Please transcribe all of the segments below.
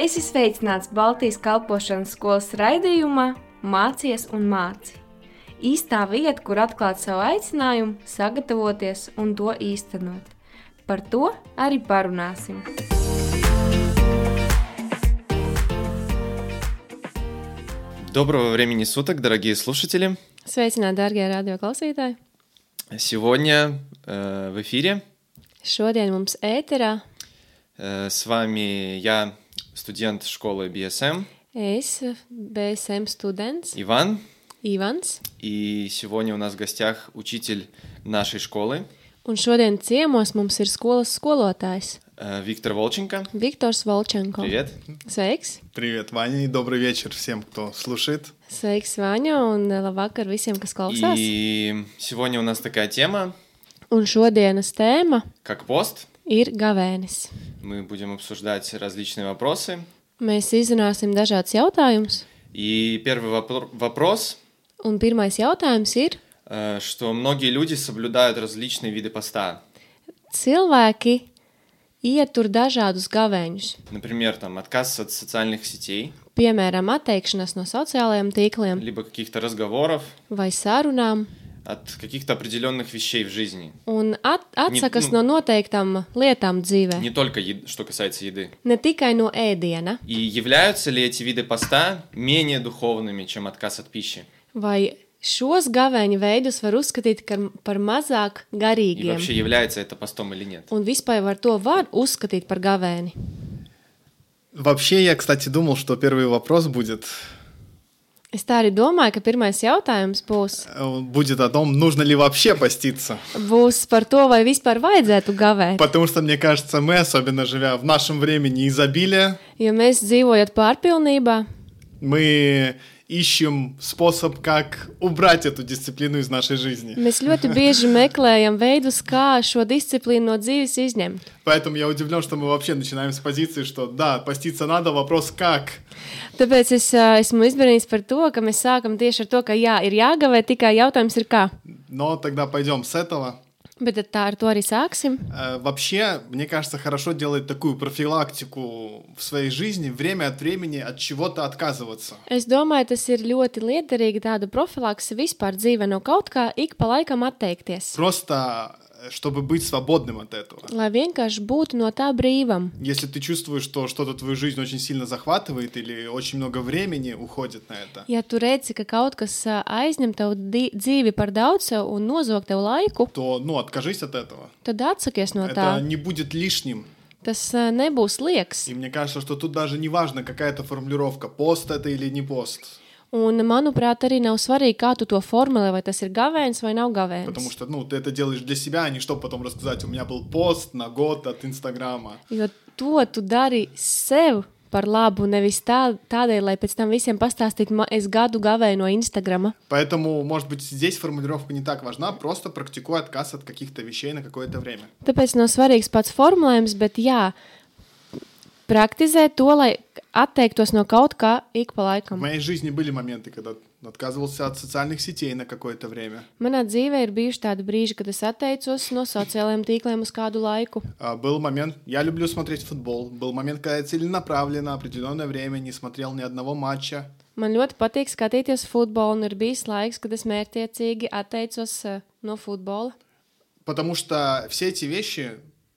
Es esmu sveicināts Baltijas kalpošanas skolas raidījumā Mācies un māci. Īstā vieta, kur atklāt savu aicinājumu, sagatavoties un to īstenot. Par to arī parunāsim. Доброго времени суток, дорогие слушатели! Sveicināti, darbie radioklausītāji! Сегодня э, в эфире Šodien mums ēterā э, с вами я, студент школы BSM es, BSM students Иван, Ivans, и сегодня у нас в гостях учитель нашей школы un šodien ciemos mums ir skolas skolotājs э, Виктор Волченко. Viktors Volčenko. Привет! Sveiks! Привет, Ваня, и добрый вечер всем, кто слушает. Sveiks, Vaņa, un labvakar visiem, kas klausās. И сегодня у нас такая тема, Un šodienas tēma как пост. ir gavēnis. Мы будем обсуждать различные вопросы. Mēs izrunāsim dažādus jautājumus, И первый вопро- вопрос, un pirmais jautājums ir, э, что многие люди соблюдают различные виды поста. cilvēki ietur dažādus gavēņus, Например, там отказ от социальных сетей, piemēram, atteikšanās no sociālajiem tīkliem либо каких-то разговоров, vai sarunām, От каких-то определенных вещей в жизни. un at atsakas nu- no noteiktām lietām dzīvē. Не только ед- что касается еды. Ne tikai no ēdiena, И являются ли эти виды поста менее духовными, чем отказ от пищи? vai šos gavēņa veidus var uzskatīt par mazāk И garīgiem. вообще является это постом или нет? Un vispār var to var uzskatīt par gavēni. Вообще, я, кстати, думал, что первый вопрос будет, Es tā arī domāju, ka pirmais jautājums būs, э, будет о том, нужно ли вообще поститься. būs par to, vai vispār vajadzētu gavēt. Потому что, мне кажется, мы, особенно живя в нашем времени изобилия, Jo mēs dzīvojam pārpilnībā, мы ищем способ, как убрать эту дисциплину из нашей жизни. mēs ļoti bieži meklējam veidus, kā šo disciplīnu no dzīves izņemt. Поэтому я удивлен, что мы вообще начинаем с позиции, что да, поститься надо, вопрос как. Tāpēc es ā, esmu izbrīnīts par to, ka mēs sākam tieši ar to, ka jā, ir jāgavē, tikai jautājums ir kā. Но тогда пойдем с этого. Bet tad tā ar to arī sāksim. Э, Вообще, мне кажется, хорошо делать такую профилактику в своей жизни, время от времени от чего-то отказываться. Es domāju, tas ir ļoti liederīgi tāda profilakse vispār dzīvē no kaut kā ik pa laikam atteikties. Просто э, чтобы быть свободным от этого. Lai vienkārši būtu no tā brīvam. Если ты чувствуешь, что что-то твою жизнь очень сильно захватывает или очень много времени уходит на это, Ja tu redzi, ka kaut kas ā, aizņem tavu di- dzīvi par daudz sev un nozog tev laiku, то, ну, откажись от этого. tad atsakies no Это tā. не будет лишним. Tas ā, nebūs lieks. И мне кажется, что тут даже не важно, какая-то формулировка, пост это или не пост. Un, manuprāt, arī nav svarīgi, kā tu to formulē, vai tas ir gavēns vai nav gavēns. Потому что, ну, ты это делаешь для себя, а не чтобы потом рассказать, у меня был пост на год от Инстаграма. Jo to tu dari sev par labu, nevis tā, tādēļ, lai pēc tam visiem pastāstītu, ma- es gadu gavēju no Instagrama. Поэтому, может быть, здесь формулировка не так важна, просто практикуй отказ от каких-то вещей на какое-то время. Tāpēc nav svarīgs pats formulējums, bet jā, praktizē to, lai atteiktos no kaut kā ik pa В laikam. моей жизни были моменты, когда отказывался от социальных сетей на какое-то время. Manā dzīvē ir bijuši tādi brīži, kad es atteicos no sociālajiem tīkliem uz kādu laiku. А, Был момент, я люблю смотреть футбол, был момент, когда я целенаправленно определенное время не смотрел ни одного матча. Man ļoti patīk skatīties futbolu, un ir bijis laiks, kad es mērķiecīgi atteicos eh, no futbola. Потому что все эти вещи,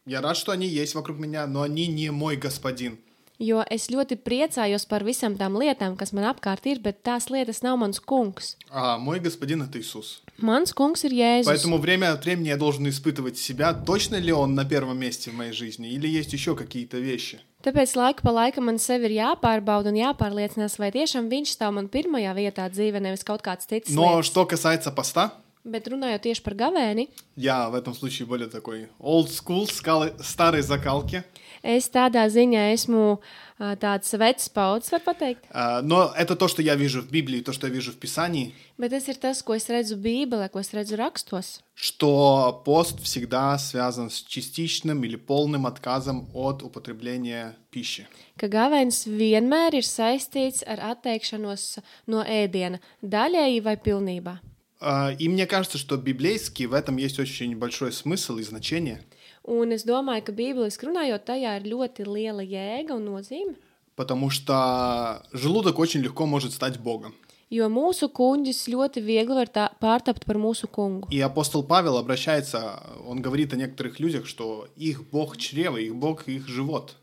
я рад, что они есть вокруг меня, но они не мой господин. Jo es ļoti priecājos par visām tām lietām, kas man apkārt ir, bet tās lietas nav mans kungs. А мой господин это Иисус. Mans kungs ir Jēzus. Поэтому время от времени я должен испытывать себя, точно ли он на первом месте в моей жизни, или есть еще какие-то вещи. Tāpēc laiku pa laikam man sevi ir jāpārbauda un jāpārliecinās, vai tiešām viņš stāv man pirmajā vietā dzīvē, nevis kaut kāds cits. Но lietas. что касается поста, Bet runājot tieši par gavēni, я в этом случае более такой old school, скалы, старой закалки. es tādā ziņā esmu ā, tāds vecs paudzes, var teikt. А, Но это то, что я вижу в Библии, то, что я вижу в Писании, Bet tas ir tas, ko es redzu Bībelē, ko es redzu rakstos. что пост всегда связан с частичным или полным отказом от употребления пищи. Ka gavēnis vienmēr ir saistīts ar atteikšanos no ēdiena, daļēji vai pilnībā. А, И мне кажется, что библейски в этом есть очень большой смысл и значение. Un es domāju, ka Bībeliski runājot, tajā ir ļoti liela jēga un nozīme. потому что желудок очень легко может стать Богом. Jo mūsu kuģis ļoti viegli var tā, pārtapt par mūsu kungu. И апостол Павел обращается, он говорит о некоторых людях, что их Бог чрево, их Бог их живот.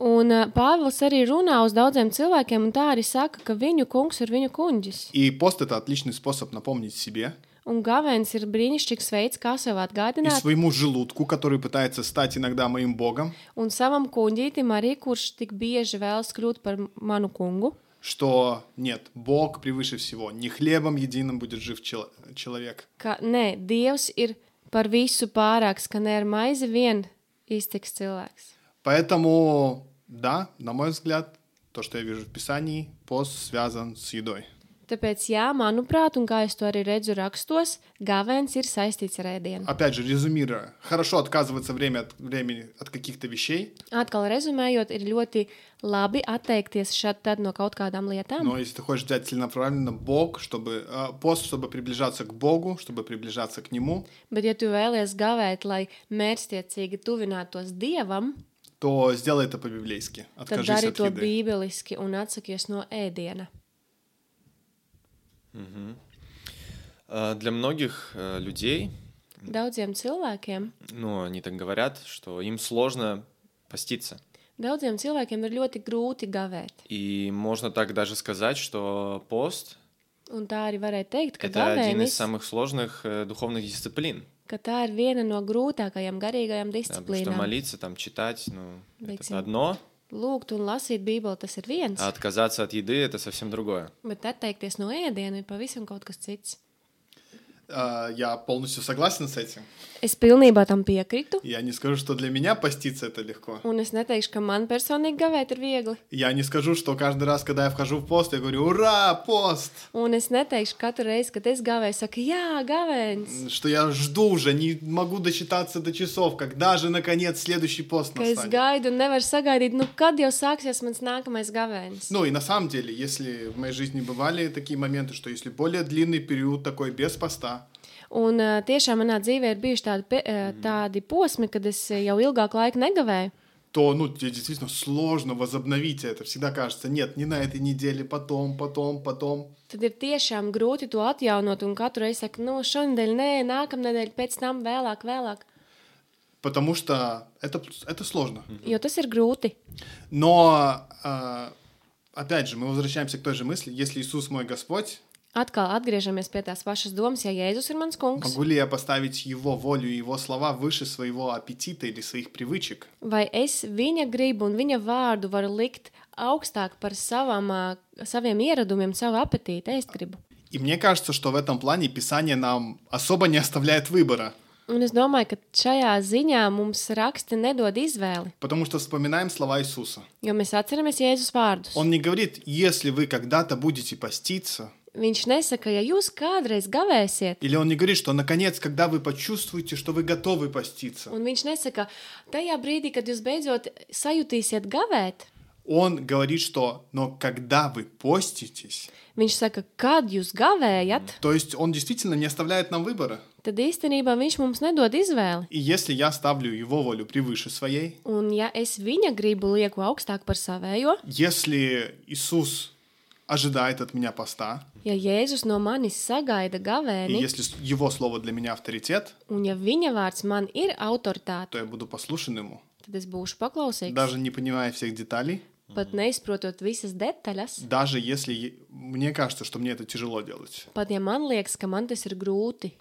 Un ā, Pāvils arī runā uz daudziem cilvēkiem, un tā arī saka, ka viņu kungs ir viņu kuģis. И пост это отличный способ напомнить себе Un gavēns ir brīnišķīgs veids, kā sev и atgādināt, своему желудку, который пытается стать иногда моим Богом, un savam kuģītim arī, kurš tik bieži vēlas kļūt par manu kungu, что нет, Бог превыше всего. Не хлебом единым будет жив чел- человек. ka nē, Dievs ir par visu pārāks, ka ne ar maizi vien iztiks cilvēks. Поэтому, да, на мой взгляд, то, что я вижу в Писании, пост связан с едой. Tāpēc, jā, manuprāt, un kā es to arī redzu rakstos, gavēns ir saistīts ar ēdienu. Опять же, резюмируя, хорошо отказываться время от времени от каких-то вещей, Atkal rezumējot, ir ļoti labi atteikties šad tad no kaut kādām lietām. но если ты хочешь взять целенаправленно Бог, чтобы э, пост, чтобы приближаться к Богу, чтобы приближаться к Нему, Bet, ja tu vēlies gavēt, lai mērķtiecīgi tuvinātos Dievam, то сделай это по-библейски. tad Откажись dari от to еды. bībeliski un atsakies no ēdiena. Э, Для многих э, людей, Daudziem cilvēkiem, ну, они так говорят, что им сложно поститься. daudziem cilvēkiem ir ļoti grūti gavēt. И можно так даже сказать, что пост Un tā arī varēja teikt, — ka это один из gavēnis, самых сложных э, духовных дисциплин. ka tā ir viena no grūtākajām garīgajām Да, потому что disciplīnām. молиться, там, читать, ну, Veiksim. это одно, Lūgt un lasīt Bībeli tas ir viens, а отказаться от еды — это совсем другое. bet atteikties no ēdiena ir pavisam kaut kas cits. Э, Я полностью согласен с этим. Es pilnībā tam piekrītu, Я не скажу, что для меня поститься это легко. un es neteikšu, ka man personīgi gavēt ir viegli. Я не скажу, что каждый раз, когда я вхожу в пост, я говорю «Ура, пост!» Un es neteikšu katru reizi, kad es gavēju, saku, jā, gavēns. Что я жду уже, не могу досчитаться до часов, когда же, наконец, следующий пост Ka es настанет. gaidu un nevaru sagaidīt, nu kad jau sāksies mans nākamais gavēnis. Ну и на самом деле, если в моей жизни бывали такие моменты, что если более длинный период такой без поста, Un uh, tiešām manā dzīvē ir bijuši tādi, pe- uh, tādi posmi, kad es uh, jau ilgāku laiku negavēju. то, ну, тебе действительно сложно возобновить это. Всегда кажется, нет, не на этой неделе, потом, потом, потом. Tad ir tiešām grūti to atjaunot, un katru reizi saka, no šonadēļ, nē, nākamnedēļ, pēc tam vēlāk, vēlāk. Потому что это, это сложно. Jo tas ir grūti. Но, а, опять же, мы возвращаемся к той же мысли. Если Иисус мой Господь, Atkal atgriežamies pie tās pašas domas, ja Jēzus ir mans kungs, могу ли я поставить Его волю и Его слова выше своего аппетита или своих привычек? vai es viņa gribu un viņa vārdu varu likt augstāk par savam, ā, saviem ieradumiem, savu apetīti, ēst gribu. И мне кажется, что в этом плане Писание нам особо не оставляет выбора. Un es domāju, ka šajā ziņā mums raksti nedod izvēli, Потому что вспоминаем слова Иисуса. jo mēs atceramies Jēzus vārdus. Он не говорит, если вы когда-то будете поститься, Viņš nesaka, ja jūs kādreiz gavēsiet, или он не говорит, что наконец, когда вы почувствуете, что вы готовы поститься, un viņš nesaka, tajā brīdī, kad jūs beidzot sajutīsiet gavēt, он говорит, что но когда вы поститесь, viņš saka, kad jūs gavējat, то есть он действительно не оставляет нам выбора. tad īstenībā viņš mums nedod izvēli. И если я ставлю его волю превыше своей, Un ja es viņa gribu lieku augstāk par savējo, если Иисус ожидает от меня поста, ja Jēzus no manis sagaida и gavēni, если с- его слово для меня авторитет, un ja viņa vārds man ir autoritāte, то я буду послушен ему, tad es būšu paklausīgs. даже не понимая всех деталей, Pat neizprotot visas detaļas, даже если е- мне кажется, что мне это тяжело делать. pat ja man liekas, ka man tas ir grūti.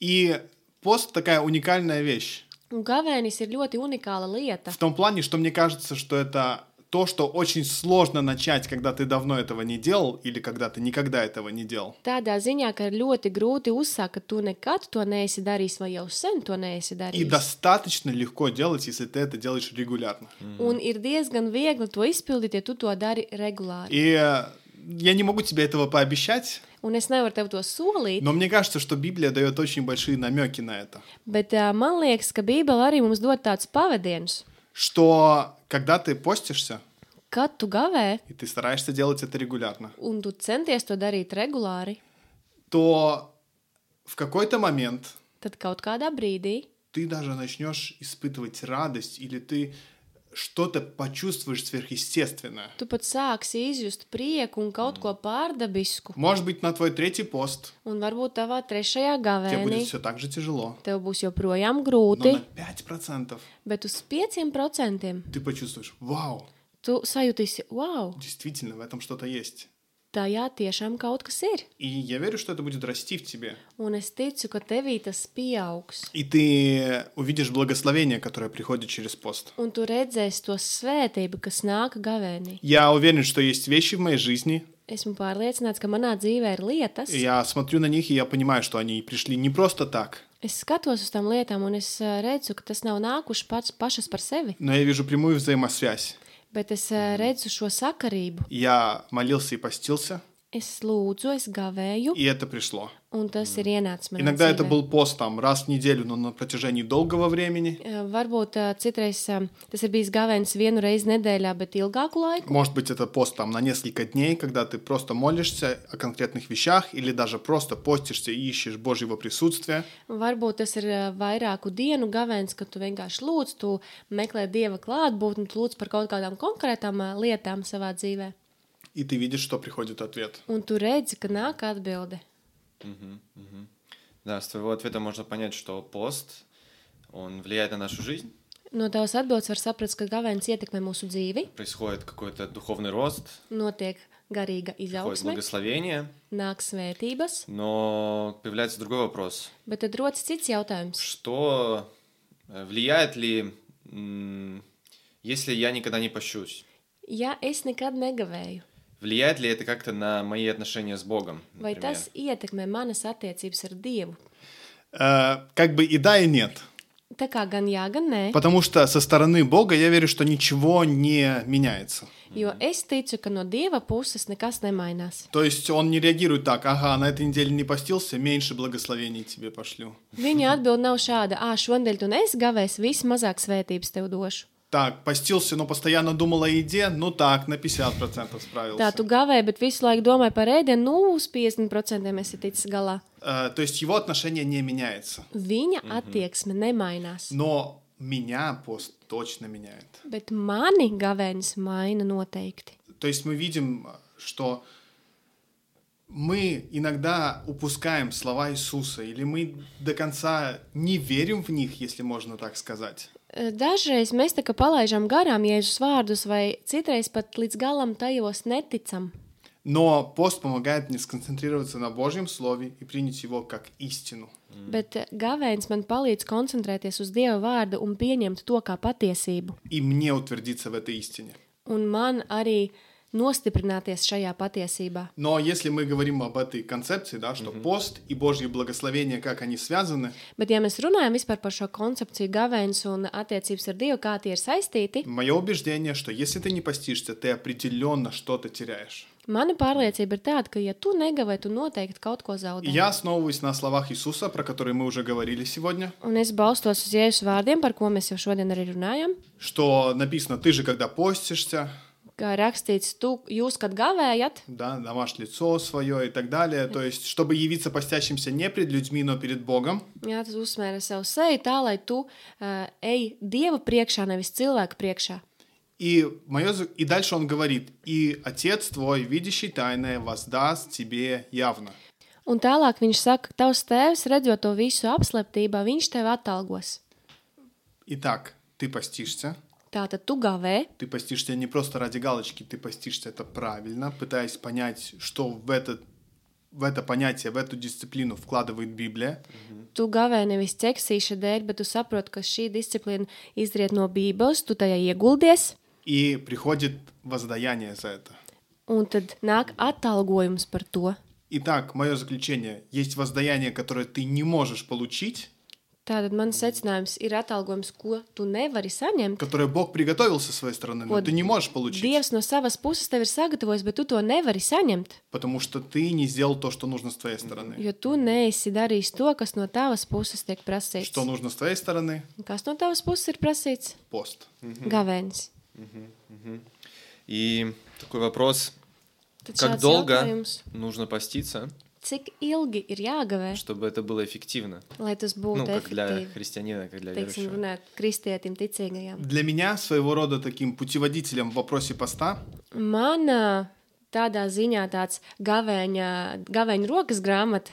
И пост такая уникальная вещь. Un gavēnis ir ļoti unikāla lieta. В том плане, что мне кажется, что это то, что очень сложно начать, когда ты давно этого не делал или когда ты никогда этого не делал. Tādā ziņā, ka ir ļoti grūti uzsākt, ka tu nekad to neesi darījis, vai jau sen to neesi И darījis. достаточно легко делать, если ты это делаешь регулярно. Un ir diezgan viegli to izpildīt, ja tu to dari regulāri. И э, я не могу тебе этого пообещать, Un es nevaru tev to solīt, но мне кажется, что Библия дает очень большие намеки на это. bet uh, man liekas, ka Bībele arī mums dod tādus pavadienus. Что когда ты постишься, Kad tu gavē, и ты стараешься делать это регулярно, un tu centies to darīt regulāri, то в какой-то момент tad kaut kādā brīdī ты даже начнешь испытывать радость, или ты что-то почувствуешь сверхъестественное. Tu pat sāksi izjust prieku un kaut ko pārdabisku. Может быть, на твой третий пост Un varbūt tavā trešajā тебе будет gavēnī все так же тяжело. tev būs joprojām Но grūti, на 5% bet uz 5% ты почувствуешь, вау, tu sajutīsi, wow, действительно, в этом что-то есть. tajā tiešām kaut kas ir. И я верю, что это будет расти в тебе. Un es ticu, ka tevī tas pieaugs. И ты увидишь благословение, которое приходит через пост. Un tu redzēsi to svētību, kas nāk gavēnī. Я уверен, что есть вещи в моей жизни, Esmu pārliecināts, ka manā dzīvē ir lietas. и я смотрю на них, и я понимаю, что они пришли не просто так, Es skatos uz tām lietām, un es ā, redzu, ka tas nav nākuši pats pašas par sevi, но я вижу прямую взаимосвязь. bet es ā, redzu šo sakarību. Я молился и постился, Es lūdzu, es gavēju, и это пришло. un tas ir ienācis manā Иногда это dzīvē. был пост там раз в неделю, но на протяжении долгого времени. Ā, Varbūt ā, citreiz ā, tas ir bijis gavēnis vienu reizi nedēļā, bet ilgāku laiku. Может быть, это пост там на несколько дней, когда ты просто молишься о конкретных вещах или даже просто постишься и ищешь Божьего присутствия. Varbūt tas ir ā, vairāku dienu gavēnis, kad tu vienkārši lūdz, tu meklē dieva klātbūtni, tu lūdz par kaut kādām konkrētām ā, lietām savā dzīvē. И ты видишь, что приходит ответ. Un tu redzi, ka nāk atbilde. Да, с твоего ответа можно понять, что пост, он влияет на нашу жизнь, No tavas atbildes var saprast, ka gavēnis ietekmē mūsu dzīvi, происходит какой-то духовный рост, notiek garīga приходит izaugsme, благословение, nāk svētības, но появляется другой вопрос. bet tad rodas cits jautājums. Что э, влияет ли, м, если я никогда не пощусь? Ja es nekad negavēju, Влияет ли это как-то на мои отношения с Богом? vai например? tas ietekmē manas attiecības ar Dievu? Э, как бы и да, и нет. Tā kā gan jā, gan nē, Потому что со стороны Бога я верю, что ничего не меняется. jo es ticu, ka no Dieva puses nekas nemainās. То есть он не реагирует так, ага, на этой неделе не постился, меньше благословений тебе пошлю. Viņa atbild nav šāda, ah, šonadēļ tu neesi gavējis, viss mazāk svētības tev došu. Так, постился, но постоянно думал о еде, ну так, на 50% справился. Tā tu gavēji, bet visu laiku domāji par ēdienu, nu, uz 50% esi ticis galā. Э, то есть его отношение не меняется. Viņa attieksme nemainās. Но меня пост точно меняет. Bet mani gavēnis maina noteikti. То есть мы видим, что мы иногда упускаем слова Иисуса, или мы до конца не верим в них, если можно так сказать. Eh, Dažreiz mēs tā kā palaidām garām Jēzus vārdus, vai citreiz pat līdz galam tajos neticam. Но пост помогает мне сконцентрироваться на Божьем Слове и принять его как истину. Bet eh, gavēnis man palīdz koncentrēties uz Dieva vārdu un pieņemt to kā patiesību. И мне утвердиться в этой истине. Un man arī nostiprināties šajā patiesībā. Но если мы говорим об этой концепции, да, что пост и Божье благословение, как они связаны, Bet, ja mēs runājam vispār par šo koncepciju, gavēnis un attiecības ar Dievu, kā tie ir saistīti, мое убеждение, что если ты не постишься, ты определенно что-то теряешь. mana pārliecība ir tāda, ka, ja tu negavē, tu noteikti kaut ko И zaudē. я основываюсь на словах Иисуса, про которые мы уже говорили сегодня, Un es balstos uz Jēzus vārdiem, par ko mēs jau šodien arī runājam. что написано, ты же когда постишься, Kā rakstīts, tu, jūs, kad gavējat, да, намажь лицо свое и так далее. То есть, чтобы явиться постящимся не пред людьми, но перед Богом, jā, tas uzsmēra savu seju tā, lai tu uh, ej Dieva priekšā, nevis cilvēku priekšā. И, моё, за- и дальше он говорит, и Отец твой, видящий тайное, воздаст тебе явно. Un tālāk viņš saka, ka tavs tēvs, redzot to visu apsleptībā, viņš tev atalgos. Итак, ты постишься, Tātad tu gavē, ты постишься не просто ради галочки, ты постишься это правильно, пытаясь понять, что в это, в это понятие, в эту дисциплину вкладывает Библия. tu gavē nevis ķeksīša dēļ, bet tu saproti, ka šī disciplīna izriet no Bībeles, tu tajā ieguldies, И приходит воздаяние за это. un tad nāk atalgojums par to. Итак, мое заключение. Есть воздаяние, которое ты не можешь получить, Tātad mans secinājums ir atalgojums, ko tu nevari saņemt. которое Бог приготовил со своей стороны, но Вот ты не можешь получить, Dievs no savas puses tev ir sagatavojis, bet tu to nevari saņemt, потому что ты не сделал то, что нужно с твоей стороны. jo tu neesi darījis to, kas no tavas puses tiek prasīts. Что нужно с твоей стороны? Kas no tavas puses ir prasīts? Пост. Gavēnis. И такой вопрос, Tad как šāds долго jautājums. нужно поститься, cik ilgi ir jāgavē, чтобы это было эффективно. lai tas Ну, būtu как для efektīvi. христианина, как для Teiksim, верующего. runāt kristietim, ticīgajam. Для меня своего рода таким путеводителем в вопросе поста Man ā, tādā ziņā tāds gavēņa, gavēņa rokas grāmata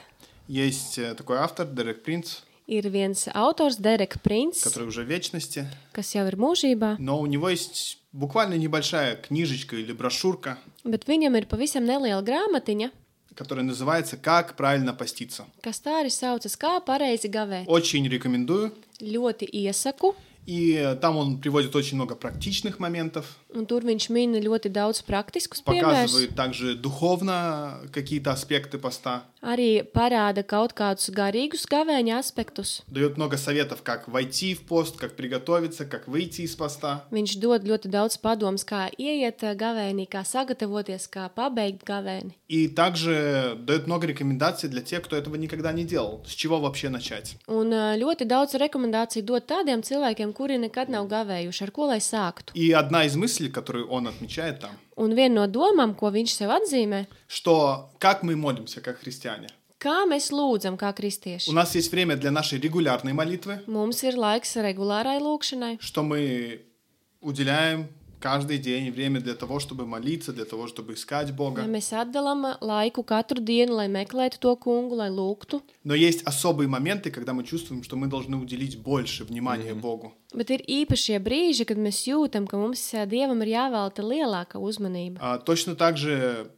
есть э, такой автор, Дерек Принц, ir viens autors, Derek Prince, который уже в вечности, kas jau ir mūžībā, но у него есть буквально небольшая книжечка или брошюрка, bet viņam ir pavisam neliela grāmatiņa, которая называется «Как правильно поститься». kas tā arī saucas, kā pareizi gavēt. Очень рекомендую. Ļoti iesaku, И э, там он приводит очень много практичных моментов, un tur viņš min ļoti daudz praktiskus piemērus. показывает также духовно какие-то аспекты поста, Arī parāda kaut kādus garīgus gavēņa aspektus. дает много советов, как войти в пост, как приготовиться, как выйти из поста. Viņš dod ļoti daudz padomus, kā ieiet ā, gavēnī, kā sagatavoties, kā pabeigt gavēni. И также дает много рекомендаций для тех, кто этого никогда не делал. С чего вообще начать? Un ā, ļoti daudz rekomendāciju dod tādiem cilvēkiem, kuri nekad nav gavējuši, ar ko lai sāktu. И одна из мыслей, которую он отмечает там, Un viena no domām, ko viņš sev atzīmē, что как мы молимся как христиане. kā mēs lūdzam, kā У kristieši. нас есть время для нашей регулярной молитвы, Mums ir laiks regulārai lūkšanai, что мы уделяем каждый день время для того, чтобы молиться, для того, чтобы искать ja Бога. mēs atdalām laiku katru dienu, lai meklētu to kungu, lai lūgtu. Но есть особые моменты, когда мы чувствуем, что мы должны уделить больше внимания Богу. Bet ir īpašie brīži, kad mēs jūtam, ka mums ā, dievam ir jāvelta lielāka uzmanība. А, точно так же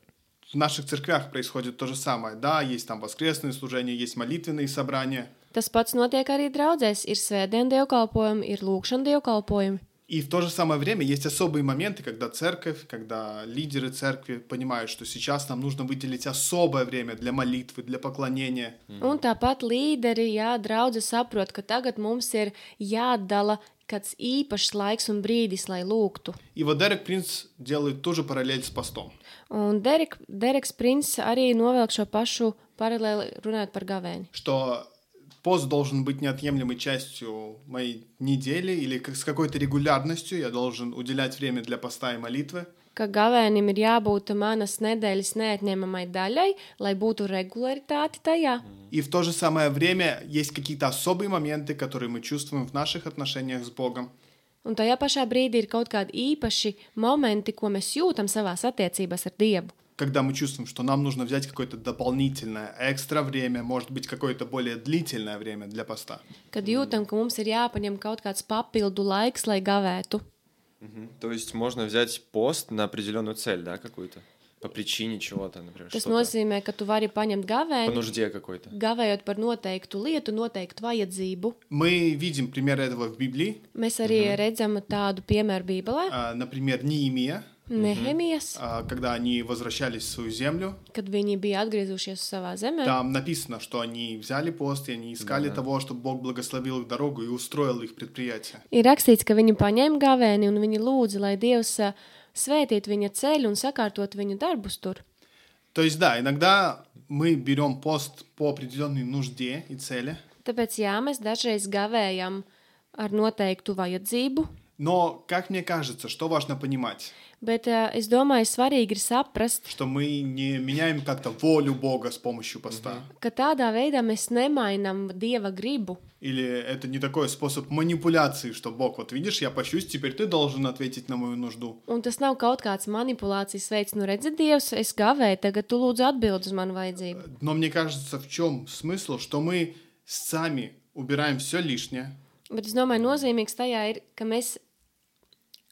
в наших церквях происходит то же самое. Да, есть там воскресные служения, есть молитвенные собрания. Tas pats notiek arī draudzēs. Ir svētdienu dievkalpojumi, ir lūkšana dievkalpojumi. И в то же самое время есть особые моменты, когда церковь, когда лидеры церкви понимают, что сейчас нам нужно выделить особое время для молитвы, для поклонения. Un tāpat līderi, jā, draudzes saprot, ka tagad mums ir jāatdala kāds īpašs laiks un brīdis, lai lūgtu. И вот Дерек Принц делает ту же параллель с постом. Un Derek, Dereks Princis arī novelk šo pašu paralēli runāt par gavēni. Что пост должен быть неотъемлемой частью моей недели или как- с какой-то регулярностью. Я должен уделять время для поста и молитвы. Ka gavēnim ir jābūt manas nedēļas neatņemamai daļai, lai būtu regularitāte tajā. И в то же самое время есть какие-то особые моменты, которые мы чувствуем в наших отношениях с Богом. Un tajā pašā brīdī ir kaut kādi īpaši momenti, ko mēs jūtam savās attiecībās ar Dievu. Когда мы чувствуем, что нам нужно взять какое-то дополнительное, экстра время, может быть, какое-то более длительное время для поста. Kad jūtam, ka mums ir jāpaņem kaut kāds papildu laiks, lai gavētu. Мгм. То есть можно взять пост на определенную цель, да, какую-то? По причине чего-то, например. Tas что-то. nozīmē, ka tu vari paņemt По gavēni, нужде какой-то. gavējot par noteiktu lietu, noteiktu vajadzību. Мы видим пример этого в Библии. Mēs arī redzam tādu piemēru Bībelē, А, Например, Неемия, Nehemijas, а, когда они возвращались в свою землю, kad viņi bija atgriezušies savā zemē. там написано, что они взяли пост, и они искали того, чтобы Бог благословил их дорогу и устроил их предприятие. Ir rakstīts, ka viņi paņēma gavēni un viņi lūdza, lai Dievs ā, svētītu viņa ceļu un sakārtot viņu darbus tur. То есть, да, иногда мы берем пост по определенной нужде и цели, Tāpēc, jā, mēs dažreiz gavējam ar noteiktu vajadzību, но, как мне кажется, что важно понимать, bet ā, es domāju, svarīgi ir saprast, что мы не меняем как-то волю Бога с помощью поста. ka tādā veidā mēs nemainām Dieva gribu. Или это не такой способ манипуляции, что Бог, вот видишь, я пощусь, теперь ты должен ответить на мою нужду. Un tas nav kaut kāds manipulācijas veids, nu redzi, Dievs, es gavēju, tagad tu lūdzu atbild uz manu vajadzību. Но мне кажется, в чем смысл, что мы сами убираем все лишнее, Bet es domāju, nozīmīgs tajā ir, ka mēs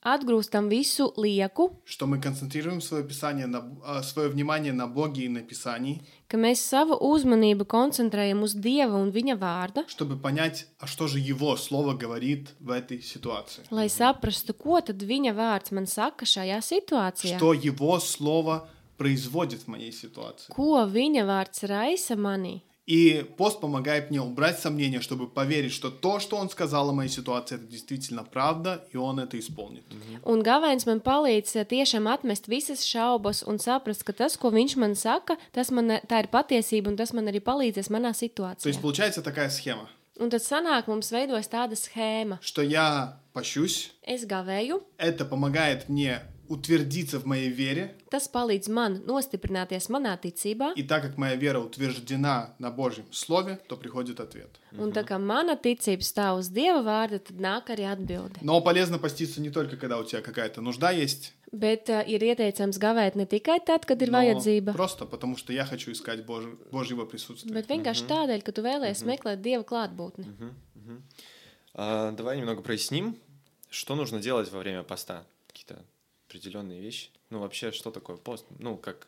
atgrūstam visu lieku, что мы концентрируем свое писание на а, свое внимание на Боге и на Писании, ka mēs savu uzmanību koncentrējam uz Dieva un Viņa vārda, чтобы понять, а что же Его Слово говорит в этой ситуации. lai saprastu, ko tad Viņa vārds man saka šajā situācijā. Что Его Слово производит в моей ситуации. Ko Viņa vārds raisa manī? И пост помогает мне убрать сомнения, чтобы поверить, что то, что Он сказал о моей ситуации, это действительно правда, и Он это исполнит. Un gavēns man palīdz eh, tiešām atmest visas šaubas un saprast, ka tas, ko viņš man saka, tas man, tā ir patiesība un tas man arī palīdzēs manā То situācijā. есть получается такая схема, Un tad sanāk, mums veidojas tāda schēma. что я пощусь, Es gavēju, это помогает мне утвердиться в моей вере, Tas palīdz man nostiprināties manā ticībā, и так как моя вера утверждена на Божьем Слове, то приходит ответ. un tā kā mana ticība stāv uz Dieva vārda, tad nāk arī atbilde. Но полезно поститься не только, когда у тебя какая-то нужда есть, Bet uh, ir ieteicams gavēt ne tikai tad, kad ir но vajadzība, просто потому что я хочу искать Божь- Божьего присутствия. bet vienkārši tādēļ, ka tu vēlēsies meklēt Dieva klātbūtni. А, давай немного проясним, что нужно делать во время поста. Какие-то определенные вещи. Ну, вообще, что такое пост? Ну, как,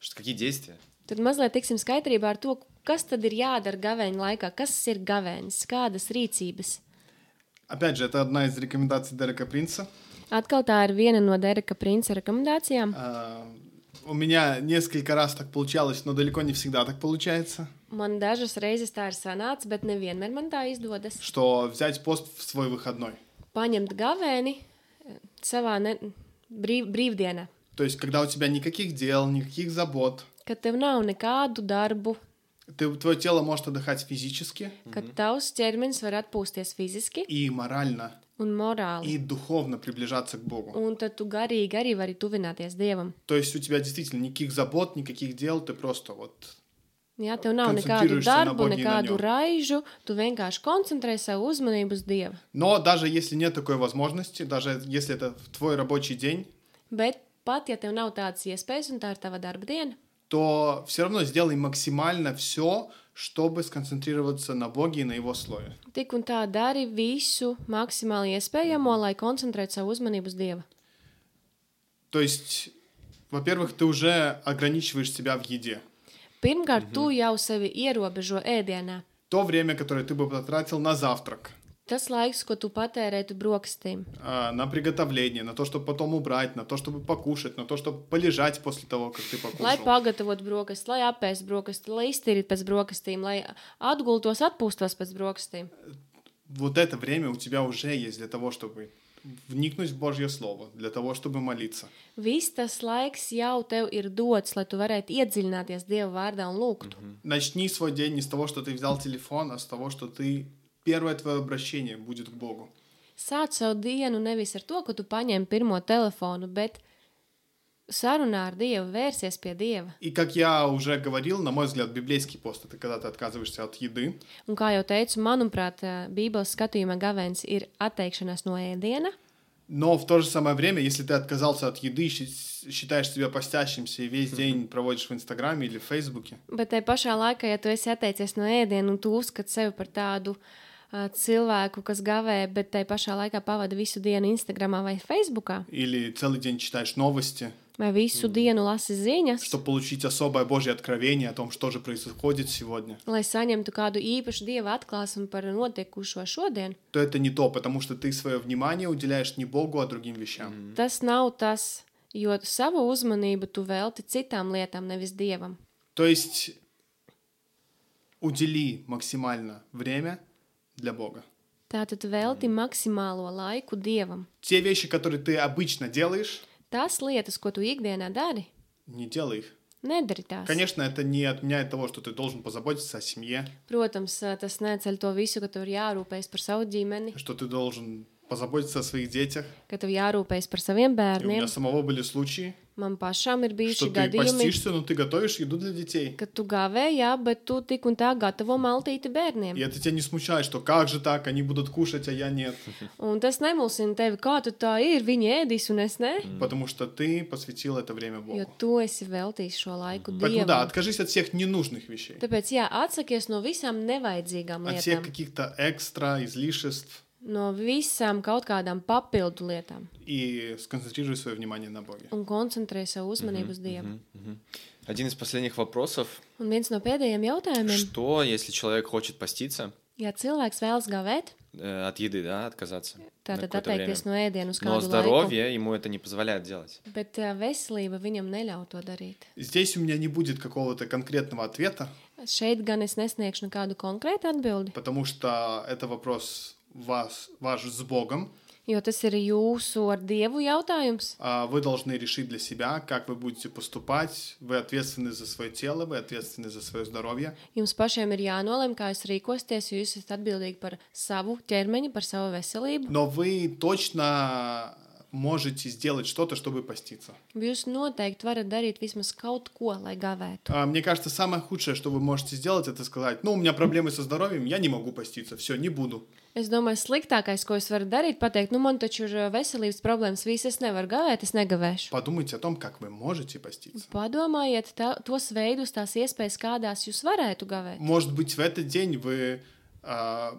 ш- какие действия? Tad mazliet tiksim skaidrībā ar to, kas tad ir jādara gavēņa laikā, kas ir gavēnis, kādas rīcības. Опять же, это одна из рекомендаций Дерека Принца. Atkal tā ir viena no Dereka Prince rekomendācijām. А, У меня несколько раз так получалось, но далеко не всегда так получается, Man dažas reizes tā ir sanācis, bet nevienmēr man tā izdodas. что взять пост в свой выходной. Paņemt gavēni eh, savā ne, brīv, brīvdienā, То есть, когда у тебя никаких дел, никаких забот, kad tev nav nekādu darbu, ты, твое тело может отдыхать физически kad tavs ķermenis var atpūsties fiziski и морально, un morāli. и духовно приближаться к Богу. Un tad tu garīgi arī vari tuvināties Dievam. То есть, у тебя действительно никаких забот, никаких дел, ты просто вот... Jā, tev nav nekādu Koncentrējušies na darbu, Bogu un na nekādu ņem. raižu, tu vienkārši koncentrē savu uzmanību uz Dievu. Но даже если нет такой возможности, даже если это твой рабочий день, Bet pat ja tev nav tādas iespējas un tā ir tava darba diena, то все равно сделай максимально все, чтобы сконцентрироваться на Боге и на Его Слове. tik un tā dari visu maksimāli iespējamo, lai koncentrētu savu uzmanību uz Dievu. То есть, во-первых, ты уже ограничиваешь себя в еде. Pirmkārt, tu jau sevi ierobežo ēdienā. То время, которое ты бы потратил на завтрак, Tas laiks, ko tu patērētu brokastīm, а, на приготовление, на то, чтобы потом убрать, на то, чтобы покушать, на то, чтобы полежать после того, как ты lai покушал. pagatavotu brokastis, lai apēstu brokastis, lai iztīrītu pēc brokastīm, lai atgultos, atpūstos pēc brokastīm. Вот это время у тебя уже есть для того, чтобы вникнуть в Божье Слово, для того, чтобы молиться. Viss tas laiks jau tev ir dots, lai tu varētu iedziļināties Dieva vārdā un lūgtu. Начни свой день не с того, что ты взял телефон, а с того, что ты первое твое обращение будет к Богу. Sāc savu dienu nevis ar to, ka tu paņem pirmo telefonu, bet sarunā ar Dievu, vērsies pie Dieva. И как я уже говорил, на мой взгляд, библейский пост это когда ты отказываешься от еды, Un kā jau teicu, manuprāt, ā, Bībeles skatījumā gavēns ir atteikšanās no ēdiena, но в то же самое время, если ты отказался от еды, щи- считаешь себя постящимся и весь день проводишь в Инстаграме или в Фейсбуке, bet te pašā laikā, ja tu esi atteicies no ēdiena un tu uzskati sevi par tādu uh, cilvēku, kas gavē, bet te pašā laikā pavada visu dienu Instagram vai Facebookā, или целый день читаешь новости, vai visu dienu lasi ziņas, чтобы получить особое Божье откровение о том, что же происходит сегодня, lai saņemtu kādu īpašu dieva atklāsmu par notiekušo šodien, то это не то, потому что ты свое внимание уделяешь не Богу, а другим вещам. tas nav tas, jo savu uzmanību tu velti citām lietām, nevis dievam. То есть удели максимально время для Бога. Tātad velti maksimālo laiku dievam. Те вещи, которые ты обычно делаешь, Tās lietas, ko tu ikdienā dari, не делай их. nedari tās. Конечно, это не отменяет того, что ты должен позаботиться о семье, Protams, tas neceļ to visu, ka tev ir jārūpējas par savu ģimeni, что ты должен позаботиться о своих детях. ka tev jārūpējas par saviem И у меня bērniem. самого были случаи, Man pašam ir что bijuši ты gadījumi, постишься, но ты готовишь еду для детей. ka tu gāvēji, jā, bet tu tik un tā gatavo maltīti bērniem. И это тебя не смущает, что как же так, они будут кушать, а я нет. Un tas nemulsina tevi, kā tu tā ir. Viņi ēdīs, un es ne. Потому что ты посвятил это время Jo Богу. tu esi veltījis šo laiku Поэтому да, dievam. откажись от всех ненужных вещей. Tāpēc, jā, atsakies no visām nevajadzīgām От всех lietām, каких-то экстра, излишеств. no visām kaut kādām papildu lietām И сконцентрируй свое внимание на Боге. un koncentrē savu uzmanību uz Dievu. Один из последних вопросов. Un viens no pēdējiem jautājumiem, Что, если человек хочет поститься, ja cilvēks vēlas gavēt, э, от еды, да, отказаться? на tātad какое-то время? atteikties no ēdienu uz Но kādu laiku, здоровье ему это не позволяет делать. bet ā, veselība viņam neļauj to darīt. Здесь у меня не будет какого-то конкретного ответа, Šeit gan es nesniegšu nekādu konkrētu atbildi, потому что это вопрос вас, ваш с Богом. jo tas ir jūsu ar Dievu jautājums. А Вы должны решить для себя, как вы будете поступать. Вы ответственны за свое тело, вы ответственны за свое здоровье. Jums pašiem ir jānolem, kā jūs rīkosieties, jo jūs esat atbildīgi par savu ķermeni, par savu veselību. Но вы точно можете сделать что-то, чтобы поститься. Jūs noteikti varat darīt vismaz kaut ko, lai gavētu. А, Мне кажется, самое худшее, что вы можете сделать, это сказать, ну, у меня проблемы со здоровьем, я не могу поститься, все, не буду. Es domāju, sliktākais, ko es varu darīt, pateikt, nu, man taču ir ā, veselības problēmas, visas es nevaru gavēt, es negavēšu. Подумайте о том, как вы можете поститься. Padomājiet tā, tos veidus, tās iespējas, kādās jūs varētu gavēt. Может быть, в этот день вы, а,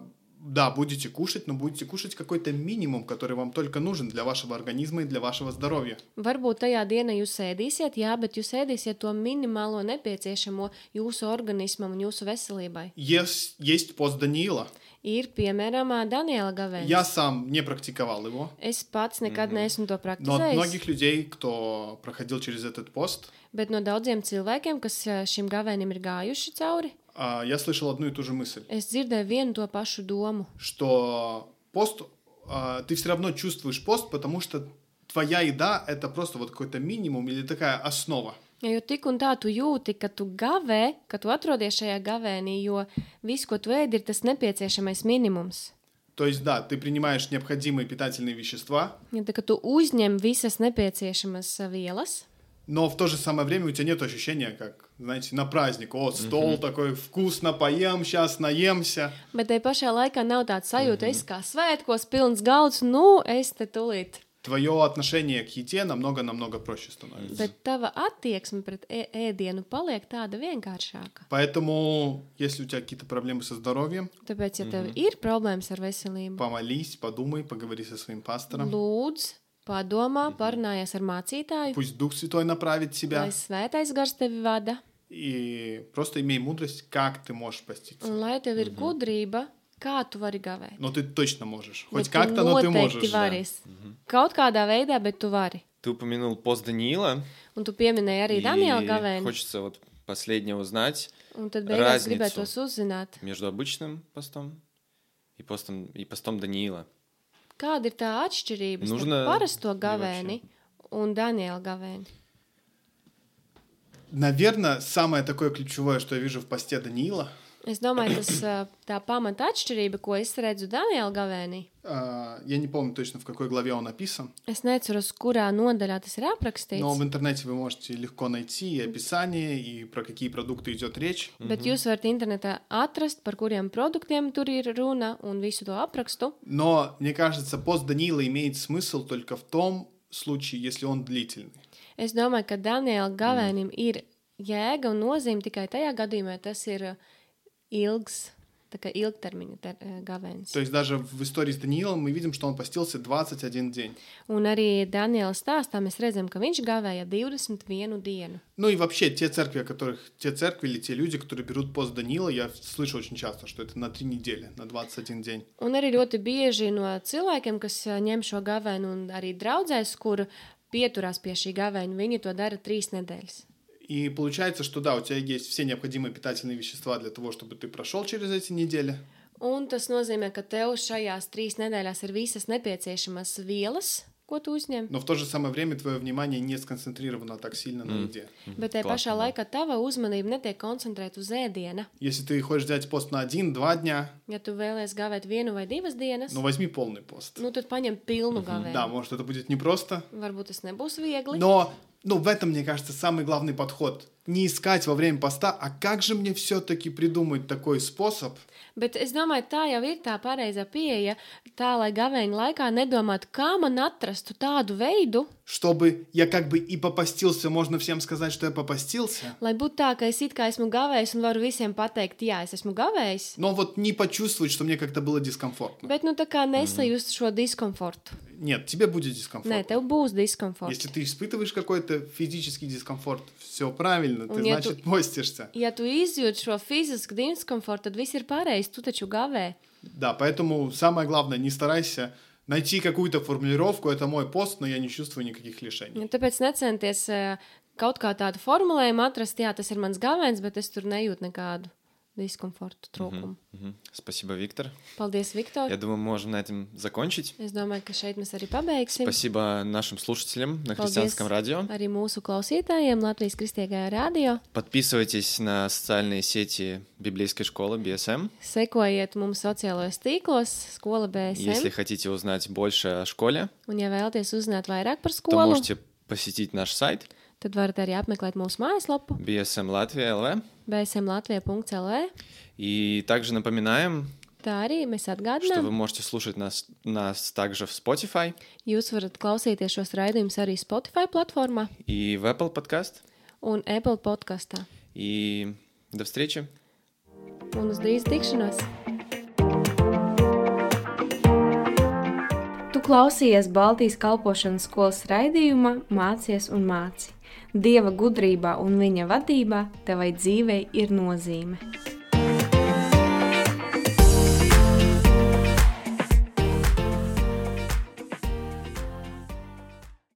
да, будете кушать, но будете кушать какой-то минимум, который вам только нужен для вашего организма и для вашего здоровья. Varbūt tajā dienā jūs ēdīsiet, jā, bet jūs ēdīsiet to minimālo nepieciešamo jūsu organismam un jūsu veselībai. Есть, есть пост Даниила. Ir piemēram ā, Daniela gavēnis. Я сам не практиковал его, Es pats nekad neesmu to но от praktizējis, многих людей, кто проходил через этот пост, bet no daudziem cilvēkiem, kas ā, šim gavēnim ir gājuši cauri, а, я слышал одну и ту же мысль, es dzirdēju vienu to pašu domu. что пост, а, ты все равно чувствуешь пост, потому что твоя еда это просто вот какой-то минимум или такая основа. Ja, jo tik un tā tu jūti, ka tu gavē, ka tu atrodies šajā gavēnī, jo viss, ko tu ēdi, ir tas nepieciešamais minimums. То есть, да, ты принимаешь необходимые питательные вещества, Ja, tā, ka tu uzņem visas nepieciešamas ā, vielas, но в то же самое время у тебя нет ощущения, как, знаете, на праздник. О, стол такой вкусно поем, сейчас наемся. bet te pašā laikā nav tāds sajūta, es kā svētkos, pilns galds, nu, es te tulīt. Твое отношение к еде намного-намного проще становится. Bet tava attieksme pret ē ēdienu paliek tāda vienkāršāka. Поэтому, если у тебя какие-то проблемы со здоровьем, Tāpēc, ja tev ir problēmas ar veselību, помолись, подумай, поговори со своим пастором. lūdz, padomā, parunājies ar mācītāju, Пусть Дух Святой направит тебя. lai svētais gars tevi vada, И просто имей мудрость, как ты можешь поститься. un lai tev ir gudrība, kā tu vari gavēt. Но ты точно можешь. Хоть Bet tu как-то, но ты noteikti можешь. vari. Kaut kādā veidā, bet tu vari. Ты упомянул пост Даниила. Un tu pieminēji arī и Daniela gavēni, хочется вот последнее узнать un tad beigās разницу. gribētos uzzināt, между обычным постом и постом, и постом Даниила. Kāda ir tā atšķirība starp Нужно parasto gavēni un Daniela gavēni. Наверное, самое такое ключевое, что я вижу в посте Даниила, Es domāju, tas ā, tā pamata atšķirība, ko es redzu Daniela gavēnī. а, я не помню точно, в какой главе он описан, Es neceros, kurā nodaļā tas ir aprakstīts. но в интернете вы можете легко найти и описание, и про какие продукты идет речь. Bet jūs varat internetā atrast, par kuriem produktiem tur ir runa un visu to aprakstu. Но, мне кажется, пост Даниила имеет смысл только в том случае, если он длительный. Es domāju, ka Daniela gavēnim mm. ir jēga un nozīme tikai tajā gadījumā, ja tas ir uh, ilgs, tā kā ilgtermiņa ter, uh, gavēnis. То есть даже в истории с Даниилом мы видим, что он постился 21 день. Un arī Daniela stāstā mēs redzam, ka viņš gavēja 21 dienu. Ну и вообще, те церкви, о которых, те церкви или те люди, которые берут пост Даниила, я слышу очень часто, что это на три недели, на 21 день. Un arī ļoti bieži no cilvēkiem, kas ā, ņem šo gavēnu, un arī draudzēs, kur pieturās pie šī gavēņa, viņi to dara trīs nedēļas. И получается, что да, у тебя есть все необходимые питательные вещества для того, чтобы ты прошел через эти недели. Un tas nozīmē, ka tev šajās trīs nedēļās ir visas nepieciešamās vielas, ko tu uzņem. Но в то же самое время твое внимание не сконцентрировано так сильно на еде. Bet tajā pašā laikā tava uzmanība netiek koncentrēta uz ēdienu. Если ты хочешь взять пост на один-два дня, Ja tu vēlēsies gāvēt vienu vai divas dienas, ну возьми полный пост. nu tad paņem pilnu gavēju. Да, может, это будет непросто, Varbūt tas nebūs viegli. но ну, в этом, мне кажется, самый главный подход. Не искать во время поста, а как же мне все-таки придумать такой способ, Bet es domāju, tā jau ir tā pareizā pieeja. Tā, lai gavēņa laikā nedomātu, kā man atrastu tādu veidu, чтобы я как бы и попастился, можно всем сказать, что я попастился, lai būtu tā, ka es it kā esmu gavējis un varu visiem pateikt, jā, es esmu gavējis. но вот не почувствовать, что мне как-то было дискомфортно. Bet nu tā kā nesajust šo diskomfortu. Нет, тебе будет Nē, дискомфортно. tev būs diskomforts. Если ты испытываешь какой-то физический дискомфорт, все правильно, ты, Un ja значит, постишься. Ja tu izjūti šo fizisku diskomfortu, tad viss ir pareizi. Tu taču gavē. Да, поэтому самое главное, не старайся найти какую-то формулировку, это мой пост, но я не чувствую никаких лишений. Ja tāpēc necenties eh, kaut kā tādu formulējumu atrast, jā, tas ir mans gavēns, bet es tur nejūtu nekādu diskomfortu, trūkumu. Мгм. Спасибо, Виктор. Paldies, Viktor! Я думаю, мы можем на этом закончить. Es domāju, ka šeit mēs arī pabeigsim. Спасибо нашим слушателям на Paldies христианском радио. arī mūsu klausītājiem Latvijas Kristīgajā radio. Подписывайтесь на социальные сети библейской школы BSM. Sekojiet mums sociālajos tīklos, skola Если BSM. хотите uзнать больше о школе, Un, ja vēlaties uzzināt vairāk par то skolu, можете посетить наш сайт tad varat arī apmeklēt mūsu mājaslapu BSM Latvija LV. bsmlatvija.lv. И также напоминаем, Tā arī mēs что atgādinām. вы можете слушать нас, нас также в Spotify Jūs varat klausīties šos raidījumus arī Spotify platformā и в Apple Podcast. un Apple podkastā. И до встречи! Un uz drīz tikšanos! Tu klausījies Baltijas kalpošanas skolas raidījumā Mācies un māci. Dieva gudrībā un viņa vadībā tevai dzīvei ir nozīme.